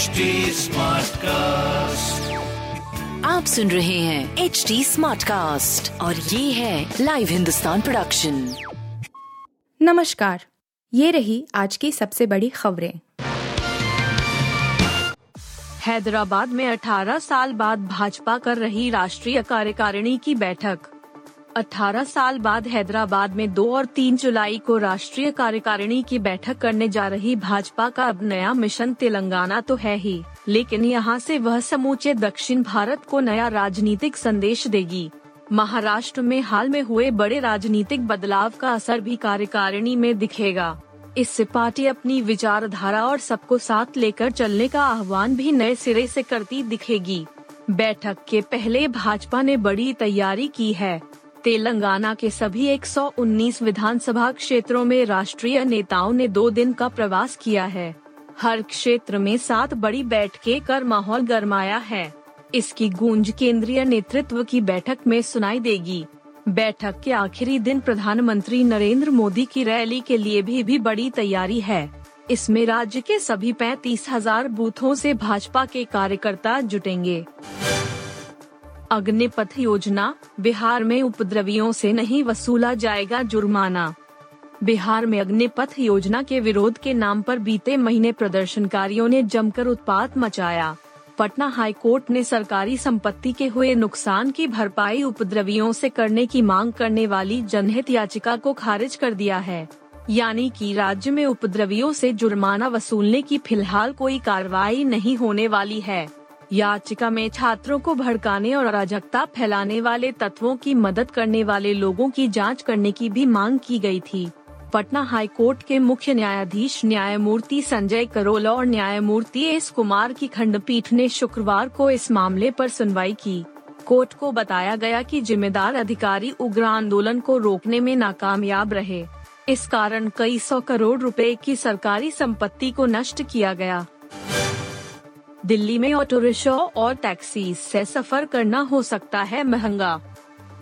HD cast आप सुन रहे हैं एच डी स्मार्ट कास्ट और ये है लाइव हिंदुस्तान प्रोडक्शन नमस्कार ये रही आज की सबसे बड़ी खबरें। हैदराबाद में 18 साल बाद भाजपा कर रही राष्ट्रीय कार्यकारिणी की बैठक। 18 साल बाद हैदराबाद में 2 और 3 जुलाई को राष्ट्रीय कार्यकारिणी की बैठक करने जा रही भाजपा का अब नया मिशन तेलंगाना तो है ही, लेकिन यहाँ से वह समूचे दक्षिण भारत को नया राजनीतिक संदेश देगी। महाराष्ट्र में हाल में हुए बड़े राजनीतिक बदलाव का असर भी कार्यकारिणी में दिखेगा। इससे पार्टी अपनी विचारधारा और सबको साथ लेकर चलने का आह्वान भी नए सिरे से करती दिखेगी। बैठक के पहले भाजपा ने बड़ी तैयारी की है। तेलंगाना के सभी 119 विधानसभा क्षेत्रों में राष्ट्रीय नेताओं ने दो दिन का प्रवास किया है। हर क्षेत्र में सात बड़ी बैठकें कर माहौल गरमाया है। इसकी गूंज केंद्रीय नेतृत्व की बैठक में सुनाई देगी। बैठक के आखिरी दिन प्रधानमंत्री नरेंद्र मोदी की रैली के लिए भी, भी बड़ी तैयारी है। इसमें राज्य के सभी पैतीस हज़ार बूथों से भाजपा के कार्यकर्ता जुटेंगे। अग्निपथ योजना, बिहार में उपद्रवियों से नहीं वसूला जाएगा जुर्माना। बिहार में अग्निपथ योजना के विरोध के नाम पर बीते महीने प्रदर्शनकारियों ने जमकर उत्पात मचाया। पटना हाई कोर्ट ने सरकारी संपत्ति के हुए नुकसान की भरपाई उपद्रवियों से करने की मांग करने वाली जनहित याचिका को खारिज कर दिया है। यानी कि राज्य में उपद्रवियों से जुर्माना वसूलने की फ़िलहाल कोई कार्रवाई नहीं होने वाली है। याचिका में छात्रों को भड़काने और अराजकता फैलाने वाले तत्वों की मदद करने वाले लोगों की जाँच करने की भी मांग की गई थी। पटना हाई कोर्ट के मुख्य न्यायाधीश न्यायमूर्ति संजय करोल और न्यायमूर्ति एस कुमार की खंडपीठ ने शुक्रवार को इस मामले पर सुनवाई की। कोर्ट को बताया गया कि जिम्मेदार अधिकारी उग्र आंदोलन को रोकने में नाकामयाब रहे। इस कारण कई सौ करोड़ रुपए की सरकारी संपत्ति को नष्ट किया गया। दिल्ली में ऑटो रिक्शा और टैक्सी से सफ़र करना हो सकता है महँगा।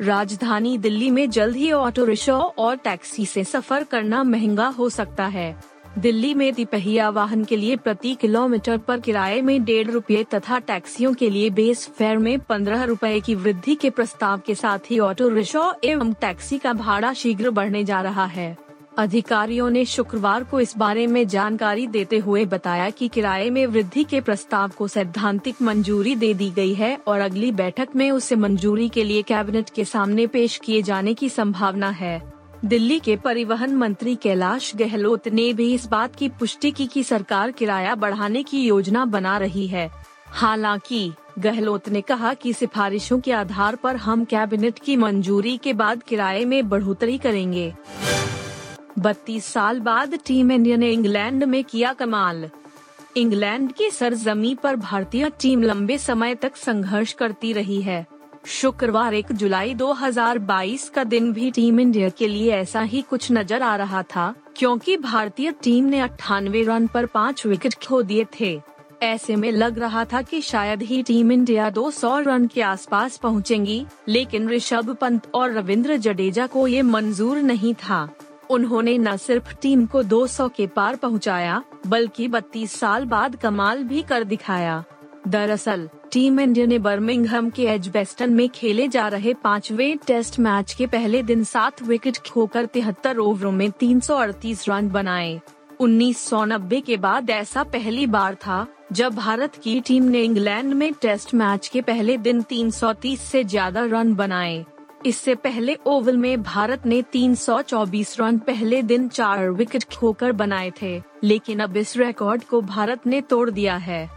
राजधानी दिल्ली में जल्द ही ऑटो रिक्शा और टैक्सी से सफ़र करना महँगा हो सकता है। दिल्ली में तिपहिया वाहन के लिए प्रति किलोमीटर पर किराए में डेढ़ रूपए तथा टैक्सियों के लिए बेस फेयर में पंद्रह रूपए की वृद्धि के प्रस्ताव के साथ ही ऑटो रिक्शा एवं टैक्सी का भाड़ा शीघ्र बढ़ने जा रहा है। अधिकारियों ने शुक्रवार को इस बारे में जानकारी देते हुए बताया कि किराए में वृद्धि के प्रस्ताव को सैद्धांतिक मंजूरी दे दी गई है और अगली बैठक में उसे मंजूरी के लिए कैबिनेट के सामने पेश किए जाने की संभावना है। दिल्ली के परिवहन मंत्री कैलाश गहलोत ने भी इस बात की पुष्टि की कि सरकार किराया बढ़ाने की योजना बना रही है। हालाँकि, गहलोत ने कहा कि सिफारिशों के आधार पर हम कैबिनेट की मंजूरी के बाद किराए में बढ़ोतरी करेंगे। बत्तीस साल बाद टीम इंडिया ने इंग्लैंड में किया कमाल। इंग्लैंड की सरजमी पर भारतीय टीम लंबे समय तक संघर्ष करती रही है। शुक्रवार एक जुलाई 2022 का दिन भी टीम इंडिया के लिए ऐसा ही कुछ नज़र आ रहा था क्योंकि भारतीय टीम ने अट्ठानवे रन पर पाँच विकेट खो दिए थे। ऐसे में लग रहा था कि शायद ही टीम इंडिया 200 रन के आसपास पहुंचेंगी, लेकिन ऋषभ पंत और रविंद्र जडेजा को ये मंजूर नहीं था। उन्होंने न सिर्फ़ टीम को 200 के पार पहुँचाया, बल्कि 32 साल बाद कमाल भी कर दिखाया। दरअसल टीम इंडिया ने बर्मिंघम के एजबेस्टन में खेले जा रहे पांचवे टेस्ट मैच के पहले दिन सात विकेट खोकर तिहत्तर ओवरों में 338 रन बनाए। 1990 के बाद ऐसा पहली बार था जब भारत की टीम ने इंग्लैंड में टेस्ट मैच के पहले दिन 330 से ज़्यादा रन बनाए। इससे पहले ओवल में भारत ने 324 रन पहले दिन चार विकेट खोकर बनाए थे, लेकिन अब इस रिकॉर्ड को भारत ने तोड़ दिया है।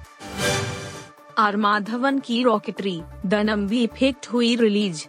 आर माधवन की रॉकेटरी द नम्बी इफ़ेक्ट हुई रिलीज़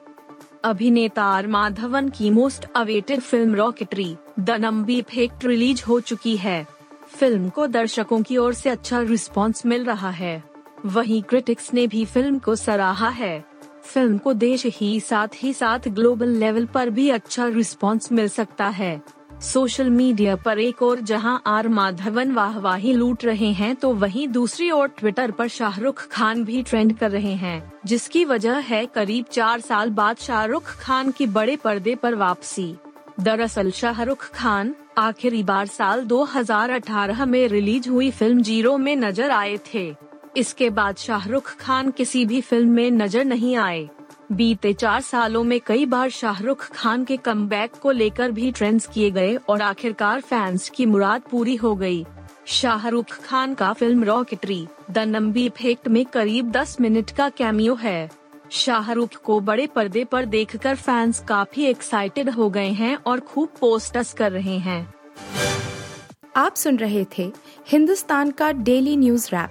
अभिनेता आर माधवन की most awaited film Rocketry the Nambi effect release हो चुकी है। फ़िल्म को दर्शकों की ओर से अच्छा रिस्पांस मिल रहा है। वहीं क्रिटिक्स ने भी फ़िल्म को सराहा है। फ़िल्म को देश ही साथ ही साथ ग्लोबल लेवल पर भी अच्छा रिस्पांस मिल सकता है। सोशल मीडिया पर एक और जहाँ आर माधवन वाहवाही लूट रहे हैं तो वहीं दूसरी ओर ट्विटर पर शाहरुख खान भी ट्रेंड कर रहे हैं, जिसकी वजह है करीब चार साल बाद शाहरुख खान की बड़े पर्दे पर वापसी। दरअसल शाहरुख खान आखिरी बार साल 2018 में रिलीज़ हुई फ़िल्म ज़ीरो में नज़र आए थे। इसके बाद शाहरुख खान किसी भी फ़िल्म में नज़र नहीं आए। बीते चार सालों में कई बार शाहरुख खान के कम को लेकर भी ट्रेंड्स किए गए और आखिरकार फैंस की मुराद पूरी हो गई। शाहरुख खान का film Rocketry the Nambi effect में करीब 10 मिनट का कैमियो है। शाहरुख को बड़े पर्दे पर देखकर फैंस काफ़ी एक्साइटेड हो गए हैं और खूब पोस्टर्स कर रहे हैं। आप सुन रहे थे हिंदुस्तान का डेली न्यूज़ रैप